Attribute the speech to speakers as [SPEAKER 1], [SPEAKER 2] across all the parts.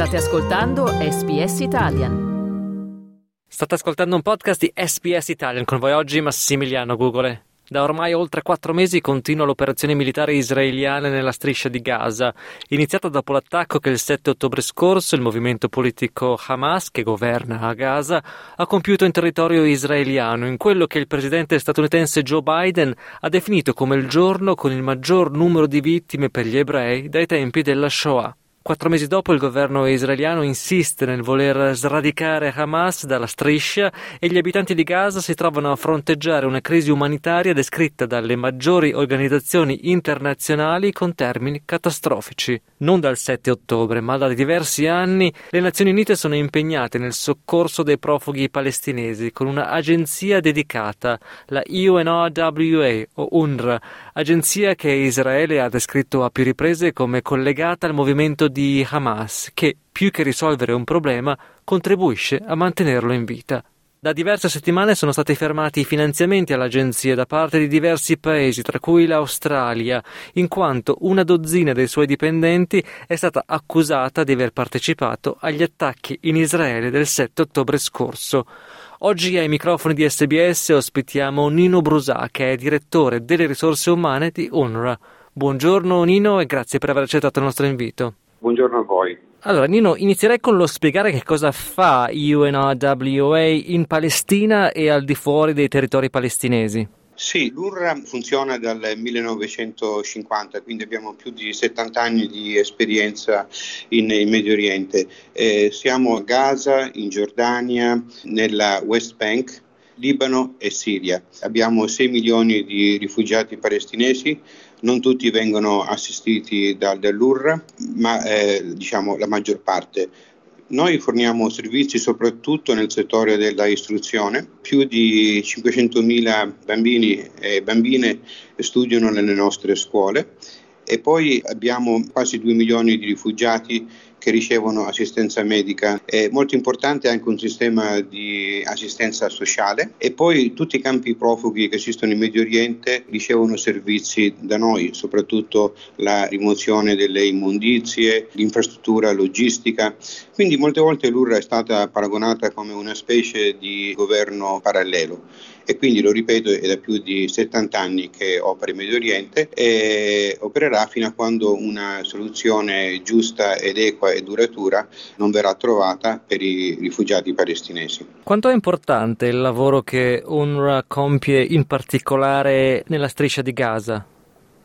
[SPEAKER 1] State ascoltando SBS Italian.
[SPEAKER 2] State ascoltando un podcast di SBS Italian con voi oggi Massimiliano Gugole. Da ormai oltre quattro mesi continua l'operazione militare israeliana nella striscia di Gaza, iniziata dopo l'attacco che il 7 ottobre scorso il movimento politico Hamas, che governa a Gaza, ha compiuto in territorio israeliano, in quello che il presidente statunitense Joe Biden ha definito come il giorno con il maggior numero di vittime per gli ebrei dai tempi della Shoah. Quattro mesi dopo il governo israeliano insiste nel voler sradicare Hamas dalla striscia e gli abitanti di Gaza si trovano a fronteggiare una crisi umanitaria descritta dalle maggiori organizzazioni internazionali con termini catastrofici. Non dal 7 ottobre, ma da diversi anni le Nazioni Unite sono impegnate nel soccorso dei profughi palestinesi con un'agenzia dedicata, la UNRWA o UNRWA, agenzia che Israele ha descritto a più riprese come collegata al movimento di Hamas che, più che risolvere un problema, contribuisce a mantenerlo in vita. Da diverse settimane sono stati fermati i finanziamenti all'agenzia da parte di diversi paesi, tra cui l'Australia, in quanto una dozzina dei suoi dipendenti è stata accusata di aver partecipato agli attacchi in Israele del 7 ottobre scorso. Oggi ai microfoni di SBS ospitiamo Nino Brusà, che è direttore delle risorse umane di UNRWA. Buongiorno Nino e grazie per aver accettato il nostro invito.
[SPEAKER 3] Buongiorno a voi.
[SPEAKER 2] Allora, Nino, inizierei con lo spiegare che cosa fa UNRWA in Palestina e al di fuori dei territori palestinesi.
[SPEAKER 3] Sì, l'UNRWA funziona dal 1950, quindi abbiamo più di 70 anni di esperienza in, in Medio Oriente. Eh, siamo a Gaza, in Giordania, nella West Bank, Libano e Siria. Abbiamo 6 milioni di rifugiati palestinesi, non tutti vengono assistiti da, dall'URRA, ma eh, diciamo la maggior parte. Noi forniamo servizi soprattutto nel settore della istruzione, più di 500.000 bambini e bambine studiano nelle nostre scuole. E poi abbiamo quasi 2 milioni di rifugiati che ricevono assistenza medica. È molto importante anche un sistema di assistenza sociale e poi tutti i campi profughi che esistono in Medio Oriente ricevono servizi da noi, soprattutto la rimozione delle immondizie, l'infrastruttura logistica. Quindi molte volte l'URA è stata paragonata come una specie di governo parallelo e quindi lo ripeto è da più di 70 anni che opera in Medio Oriente e opererà fino a quando una soluzione giusta ed equa e duratura non verrà trovata per i rifugiati palestinesi.
[SPEAKER 2] Quanto è importante il lavoro che UNRWA compie in particolare nella striscia di Gaza?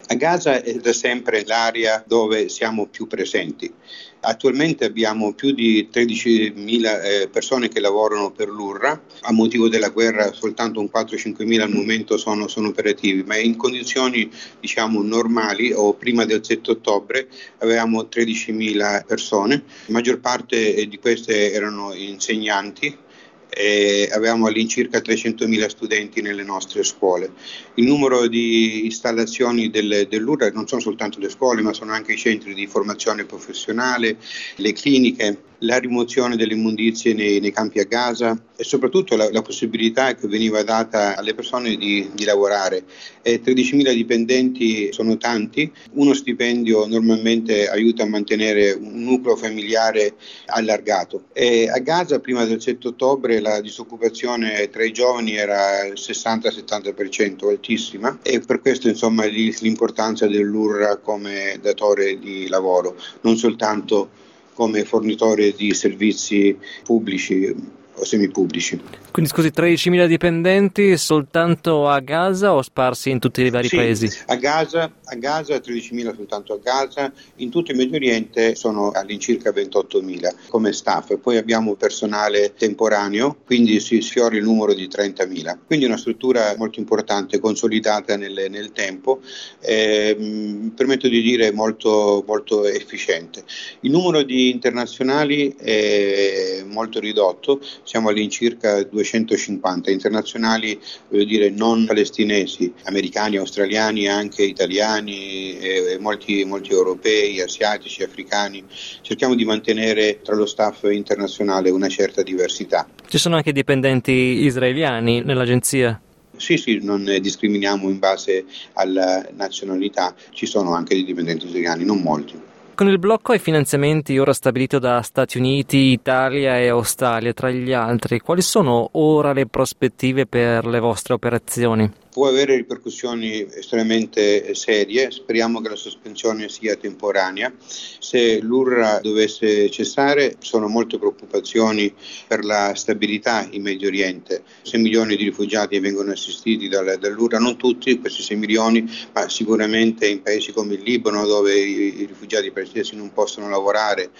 [SPEAKER 3] A Gaza è da sempre l'area dove siamo più presenti. Attualmente abbiamo più di 13.000 eh, persone che lavorano per l'URRA, a. Motivo della guerra soltanto un 4-5.000 al momento sono, sono, operativi, ma in condizioni diciamo, normali o prima del 7 ottobre avevamo 13.000 persone, la maggior parte di queste erano insegnanti e avevamo all'incirca 300.000 studenti nelle nostre scuole. Il numero di installazioni del, dell'URA non sono soltanto le scuole, ma sono anche i centri di formazione professionale, le cliniche, la rimozione delle immondizie nei, nei campi a Gaza e soprattutto la, la, possibilità che veniva data alle persone di, di lavorare. Eh, 13.000 dipendenti sono tanti, uno stipendio normalmente aiuta a mantenere un nucleo familiare allargato. E a Gaza prima del 7 ottobre la disoccupazione tra i giovani era il 60-70%, altissima, e per questo insomma l'importanza dell'URRA come datore di lavoro, non soltanto come fornitore di servizi pubblici o semipubblici.
[SPEAKER 2] Quindi scusi, 13.000 dipendenti soltanto a Gaza o sparsi in tutti i vari
[SPEAKER 3] sì,
[SPEAKER 2] paesi?
[SPEAKER 3] A Gaza, a Gaza 13.000 soltanto a Gaza, in tutto il Medio Oriente sono all'incirca 28.000 come staff, poi abbiamo personale temporaneo, quindi si sfiora il numero di 30.000. Quindi una struttura molto importante, consolidata nel, nel tempo, eh, permetto di dire molto, molto efficiente. Il numero di internazionali è molto ridotto, siamo all'incirca 250 internazionali, voglio dire non palestinesi, americani, australiani, anche italiani, e molti, molti europei, asiatici, africani. Cerchiamo di mantenere tra lo staff internazionale una certa diversità.
[SPEAKER 2] Ci sono anche dipendenti israeliani nell'agenzia?
[SPEAKER 3] Sì, sì, non discriminiamo in base alla nazionalità, ci sono anche dei dipendenti israeliani, non molti.
[SPEAKER 2] Con il blocco ai finanziamenti ora stabilito da Stati Uniti, Italia e Australia, tra gli altri, quali sono ora le prospettive per le vostre operazioni?
[SPEAKER 3] Può avere ripercussioni estremamente serie, speriamo che la sospensione sia temporanea. Se l'URRA dovesse cessare sono molte preoccupazioni per la stabilità in Medio Oriente. 6 milioni di rifugiati vengono assistiti dall'URRA, non tutti questi 6 milioni, ma sicuramente in paesi come il Libano dove i rifugiati palestinesi non possono lavorare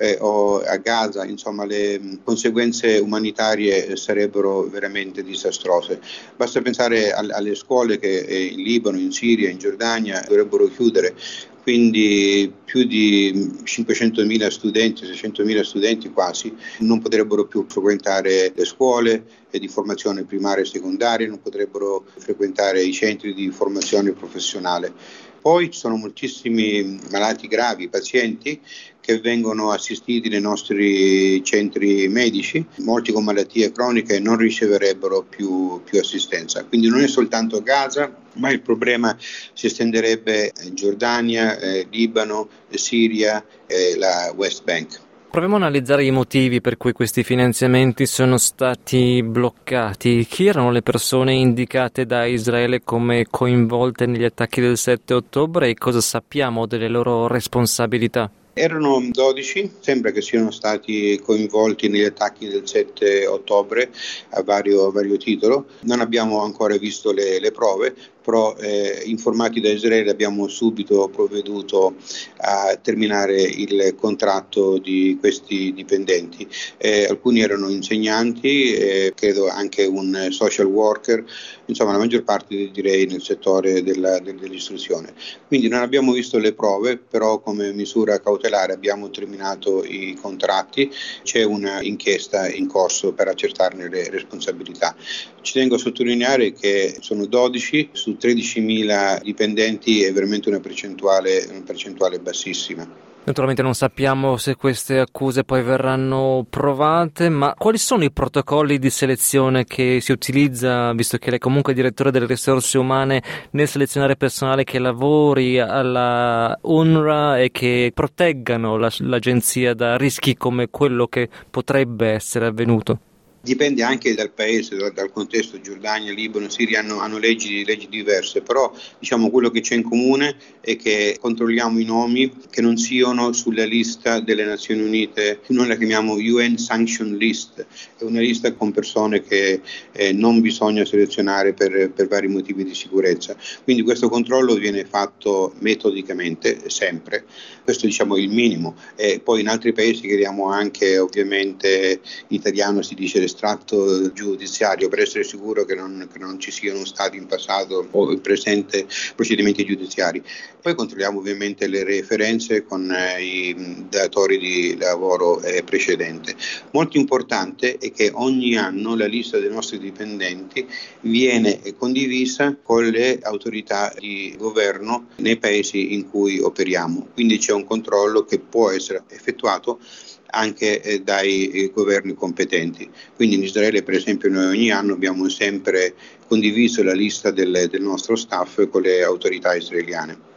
[SPEAKER 3] eh, o a Gaza, insomma le conseguenze umanitarie sarebbero veramente disastrose. Basta pensare al, alle scuole che eh, in Libano, in Siria, in Giordania dovrebbero chiudere, quindi più di 500.000 studenti, 600.000 studenti quasi, non potrebbero più frequentare le scuole di formazione primaria e secondaria, non potrebbero frequentare i centri di formazione professionale. Poi ci sono moltissimi malati gravi, pazienti che vengono assistiti nei nostri centri medici, molti con malattie croniche non riceverebbero più, più assistenza. Quindi non è soltanto Gaza, ma il problema si estenderebbe in Giordania, eh, Libano, Siria e la West Bank.
[SPEAKER 2] Proviamo a analizzare i motivi per cui questi finanziamenti sono stati bloccati. Chi erano le persone indicate da Israele come coinvolte negli attacchi del 7 ottobre e cosa sappiamo delle loro responsabilità?
[SPEAKER 3] Erano 12, sembra che siano stati coinvolti negli attacchi del 7 ottobre a vario, a vario titolo. Non abbiamo ancora visto le, le prove, però eh, informati da Israele abbiamo subito provveduto a terminare il contratto di questi dipendenti. Eh, alcuni erano insegnanti, eh, credo anche un social worker, insomma la maggior parte direi nel settore della, dell'istruzione. Quindi non abbiamo visto le prove, però come misura cautelare abbiamo terminato i contratti, c'è un'inchiesta in corso per accertarne le responsabilità. Ci tengo a sottolineare che sono 12 su su 13.000 dipendenti è veramente una percentuale, una percentuale bassissima.
[SPEAKER 2] Naturalmente non sappiamo se queste accuse poi verranno provate, ma quali sono i protocolli di selezione che si utilizza, visto che lei è comunque direttore delle risorse umane, nel selezionare personale che lavori alla UNRWA e che proteggano la, l'agenzia da rischi come quello che potrebbe essere avvenuto?
[SPEAKER 3] Dipende anche dal paese, dal, dal contesto, Giordania, Libano, Siria hanno, hanno leggi, leggi, diverse, però diciamo quello che c'è in comune è che controlliamo i nomi che non siano sulla lista delle Nazioni Unite, noi la chiamiamo UN Sanction List, è una lista con persone che eh, non bisogna selezionare per, per vari motivi di sicurezza. Quindi questo controllo viene fatto metodicamente, sempre, questo diciamo è il minimo. E poi in altri paesi chiediamo anche, ovviamente in italiano si dice estratto giudiziario per essere sicuro che non, che non, ci siano stati in passato o in presente procedimenti giudiziari. Poi controlliamo ovviamente le referenze con eh, i datori di lavoro eh, precedente. Molto importante è che ogni anno la lista dei nostri dipendenti viene condivisa con le autorità di governo nei paesi in cui operiamo, quindi c'è un controllo che può essere effettuato anche eh, dai eh, governi competenti. Quindi in Israele per esempio noi ogni anno abbiamo sempre condiviso la lista del, del nostro staff con le autorità israeliane.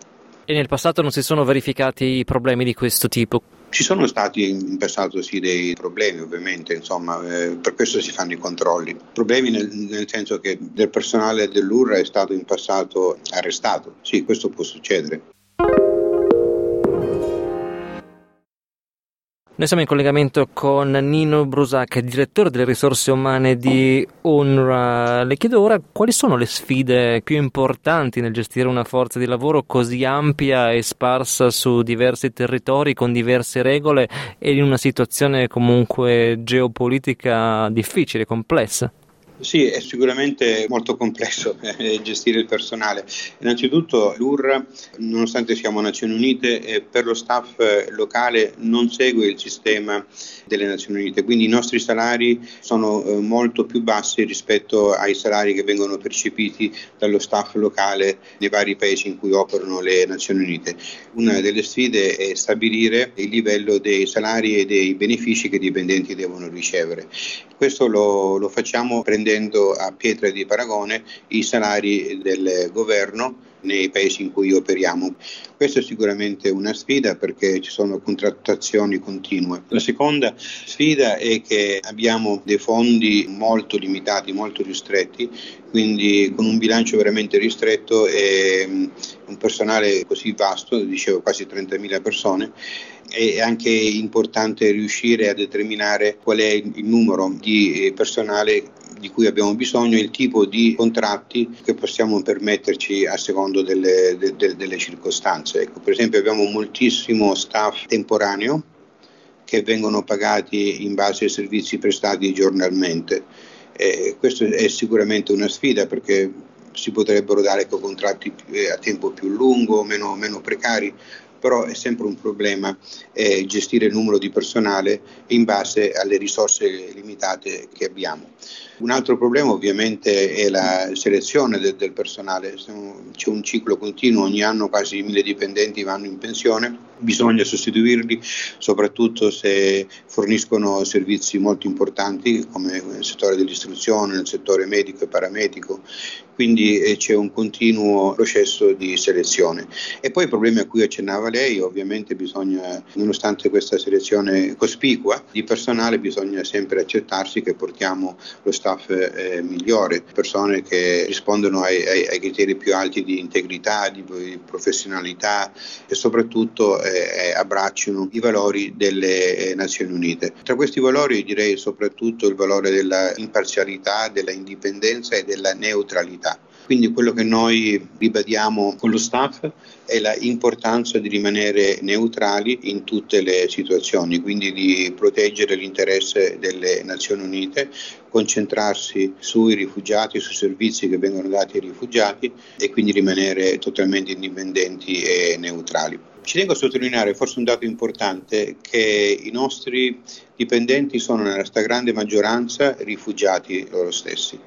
[SPEAKER 2] E nel passato non si sono verificati problemi di questo tipo?
[SPEAKER 3] Ci sono stati in passato sì dei problemi ovviamente, insomma, eh, per questo si fanno i controlli. Problemi nel, nel, senso che del personale dell'URA è stato in passato arrestato, sì, questo può succedere.
[SPEAKER 2] Noi siamo in collegamento con Nino Brusac, direttore delle risorse umane di UNRWA. Le chiedo ora quali sono le sfide più importanti nel gestire una forza di lavoro così ampia e sparsa su diversi territori con diverse regole e in una situazione comunque geopolitica difficile, complessa.
[SPEAKER 3] Sì, è sicuramente molto complesso eh, gestire il personale. Innanzitutto l'UR, nonostante siamo Nazioni Unite, eh, per lo staff eh, locale non segue il sistema delle Nazioni Unite, quindi i nostri salari sono eh, molto più bassi rispetto ai salari che vengono percepiti dallo staff locale nei vari paesi in cui operano le Nazioni Unite. Una delle sfide è stabilire il livello dei salari e dei benefici che i dipendenti devono ricevere. Questo lo, lo facciamo prendendo a pietra di paragone i salari del governo nei paesi in cui operiamo. Questa è sicuramente una sfida perché ci sono contrattazioni continue. La seconda sfida è che abbiamo dei fondi molto limitati, molto ristretti, quindi con un bilancio veramente ristretto e mm, un personale così vasto, dicevo quasi 30.000 persone, è anche importante riuscire a determinare qual è il numero di personale di cui abbiamo bisogno, il tipo di contratti che possiamo permetterci a secondo delle, de, de, delle circostanze. Ecco, per esempio abbiamo moltissimo staff temporaneo che vengono pagati in base ai servizi prestati giornalmente. Eh, questo è sicuramente una sfida perché si potrebbero dare contratti eh, a tempo più lungo, meno, meno precari, però è sempre un problema eh, gestire il numero di personale in base alle risorse limitate che abbiamo. Un altro problema ovviamente è la selezione del, del personale, c'è un ciclo continuo, ogni anno quasi mille dipendenti vanno in pensione, bisogna sostituirli soprattutto se forniscono servizi molto importanti come nel settore dell'istruzione, nel settore medico e paramedico, quindi eh, c'è un continuo processo di selezione. E poi i problemi a cui accennava lei, ovviamente bisogna, nonostante questa selezione cospicua di personale, bisogna sempre accettarsi che portiamo lo staff eh, migliore, persone che rispondono ai, ai, ai, criteri più alti di integrità, di, di professionalità e soprattutto eh, eh abbracciano i valori delle eh, Nazioni Unite. Tra questi valori direi soprattutto il valore della imparzialità, della indipendenza e della neutralità. Quindi quello che noi ribadiamo con lo staff è l'importanza di rimanere neutrali in tutte le situazioni, quindi di proteggere l'interesse delle Nazioni Unite, concentrarsi sui rifugiati, sui servizi che vengono dati ai rifugiati e quindi rimanere totalmente indipendenti e neutrali. Ci tengo a sottolineare forse un dato importante che i nostri dipendenti sono nella stragrande maggioranza rifugiati loro stessi.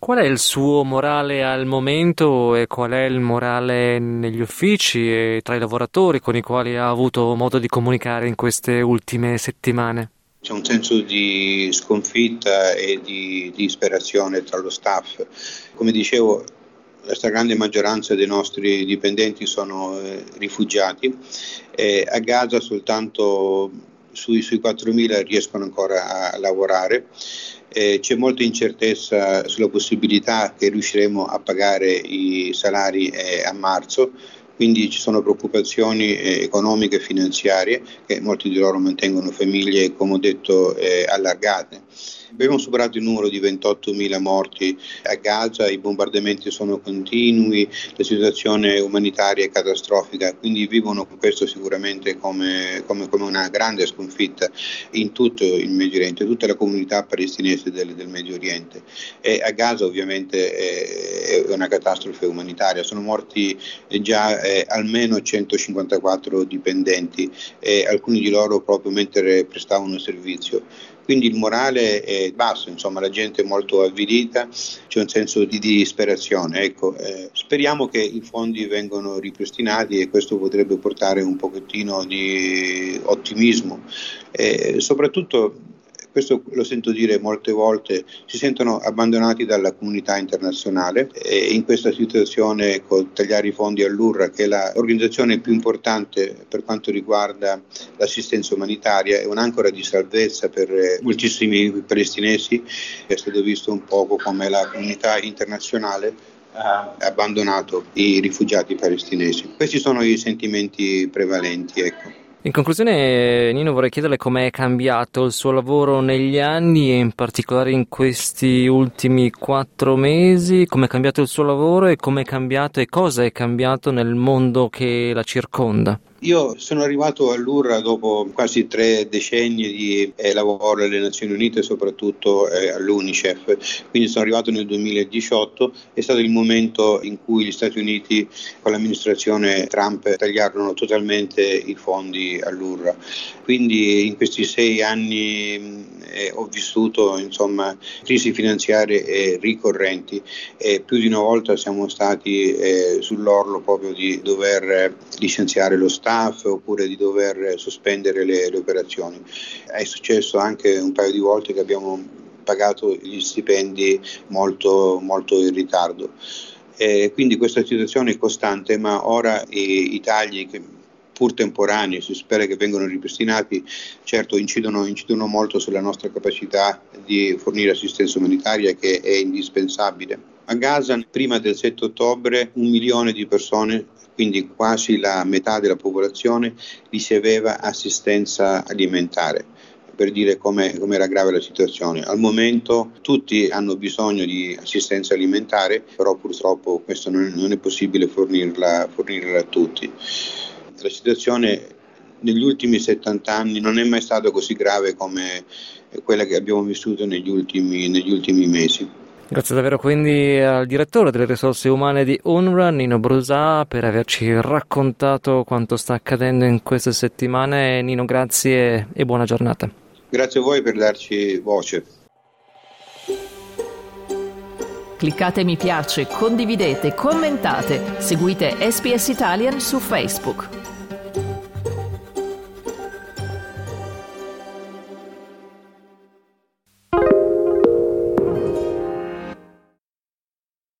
[SPEAKER 2] Qual è il suo morale al momento e qual è il morale negli uffici e tra i lavoratori con i quali ha avuto modo di comunicare in queste ultime settimane?
[SPEAKER 3] C'è un senso di sconfitta e di, di disperazione tra lo staff. Come dicevo, la stragrande maggioranza dei nostri dipendenti sono eh, rifugiati e a Gaza soltanto sui, sui 4.000 riescono ancora a lavorare eh, c'è molta incertezza sulla possibilità che riusciremo a pagare i salari eh, a marzo, quindi ci sono preoccupazioni eh, economiche e finanziarie che molti di loro mantengono famiglie, come ho detto, eh, allargate. Abbiamo superato il numero di 28.000 morti a Gaza, i bombardamenti sono continui, la situazione umanitaria è catastrofica, quindi vivono questo sicuramente come, come, come una grande sconfitta in tutto il Medio Oriente, tutta la comunità palestinese del, del Medio Oriente. E a Gaza ovviamente è, è una catastrofe umanitaria, sono morti già eh, almeno 154 dipendenti, e alcuni di loro proprio mentre prestavano servizio quindi il morale è basso, insomma la gente è molto avvilita, c'è un senso di disperazione. Ecco, eh, speriamo che i fondi vengano ripristinati e questo potrebbe portare un pochettino di ottimismo. Eh, soprattutto questo lo sento dire molte volte, si sentono abbandonati dalla comunità internazionale e in questa situazione con tagliare i fondi all'URRA, che è l'organizzazione più importante per quanto riguarda l'assistenza umanitaria, è un'ancora di salvezza per moltissimi palestinesi, è stato visto un poco come la comunità internazionale ha abbandonato i rifugiati palestinesi. Questi sono i sentimenti prevalenti. Ecco.
[SPEAKER 2] In conclusione, Nino, vorrei chiederle com'è cambiato il suo lavoro negli anni e in particolare in questi ultimi quattro mesi, come è cambiato il suo lavoro e come è cambiato e cosa è cambiato nel mondo che la circonda.
[SPEAKER 3] Io sono arrivato all'URRA dopo quasi tre decenni di eh, lavoro alle Nazioni Unite, soprattutto eh, all'UNICEF, quindi sono arrivato nel 2018, è stato il momento in cui gli Stati Uniti con l'amministrazione Trump tagliarono totalmente i fondi all'URRA. Quindi in questi sei anni eh, ho vissuto insomma, crisi finanziarie ricorrenti. E più di una volta siamo stati eh, sull'orlo proprio di dover licenziare lo staff oppure di dover sospendere le, le operazioni. È successo anche un paio di volte che abbiamo pagato gli stipendi molto, molto in ritardo. Eh, quindi questa situazione è costante, ma ora i, i tagli che pur temporanei, si spera che vengano ripristinati, certo incidono, incidono, molto sulla nostra capacità di fornire assistenza umanitaria che è indispensabile. A Gaza prima del 7 ottobre un milione di persone quindi quasi la metà della popolazione riceveva assistenza alimentare per dire come era grave la situazione. Al momento tutti hanno bisogno di assistenza alimentare, però purtroppo questo non non è possibile fornirla, fornirla a tutti. La situazione negli ultimi 70 anni non è mai stata così grave come quella che abbiamo vissuto negli ultimi, negli ultimi mesi.
[SPEAKER 2] Grazie davvero quindi al direttore delle risorse umane di UNRWA, Nino Brusà, per averci raccontato quanto sta accadendo in queste settimane. Nino, grazie e buona giornata.
[SPEAKER 3] Grazie a voi per darci voce.
[SPEAKER 1] Cliccate mi piace, condividete, commentate, seguite SPS Italian su Facebook.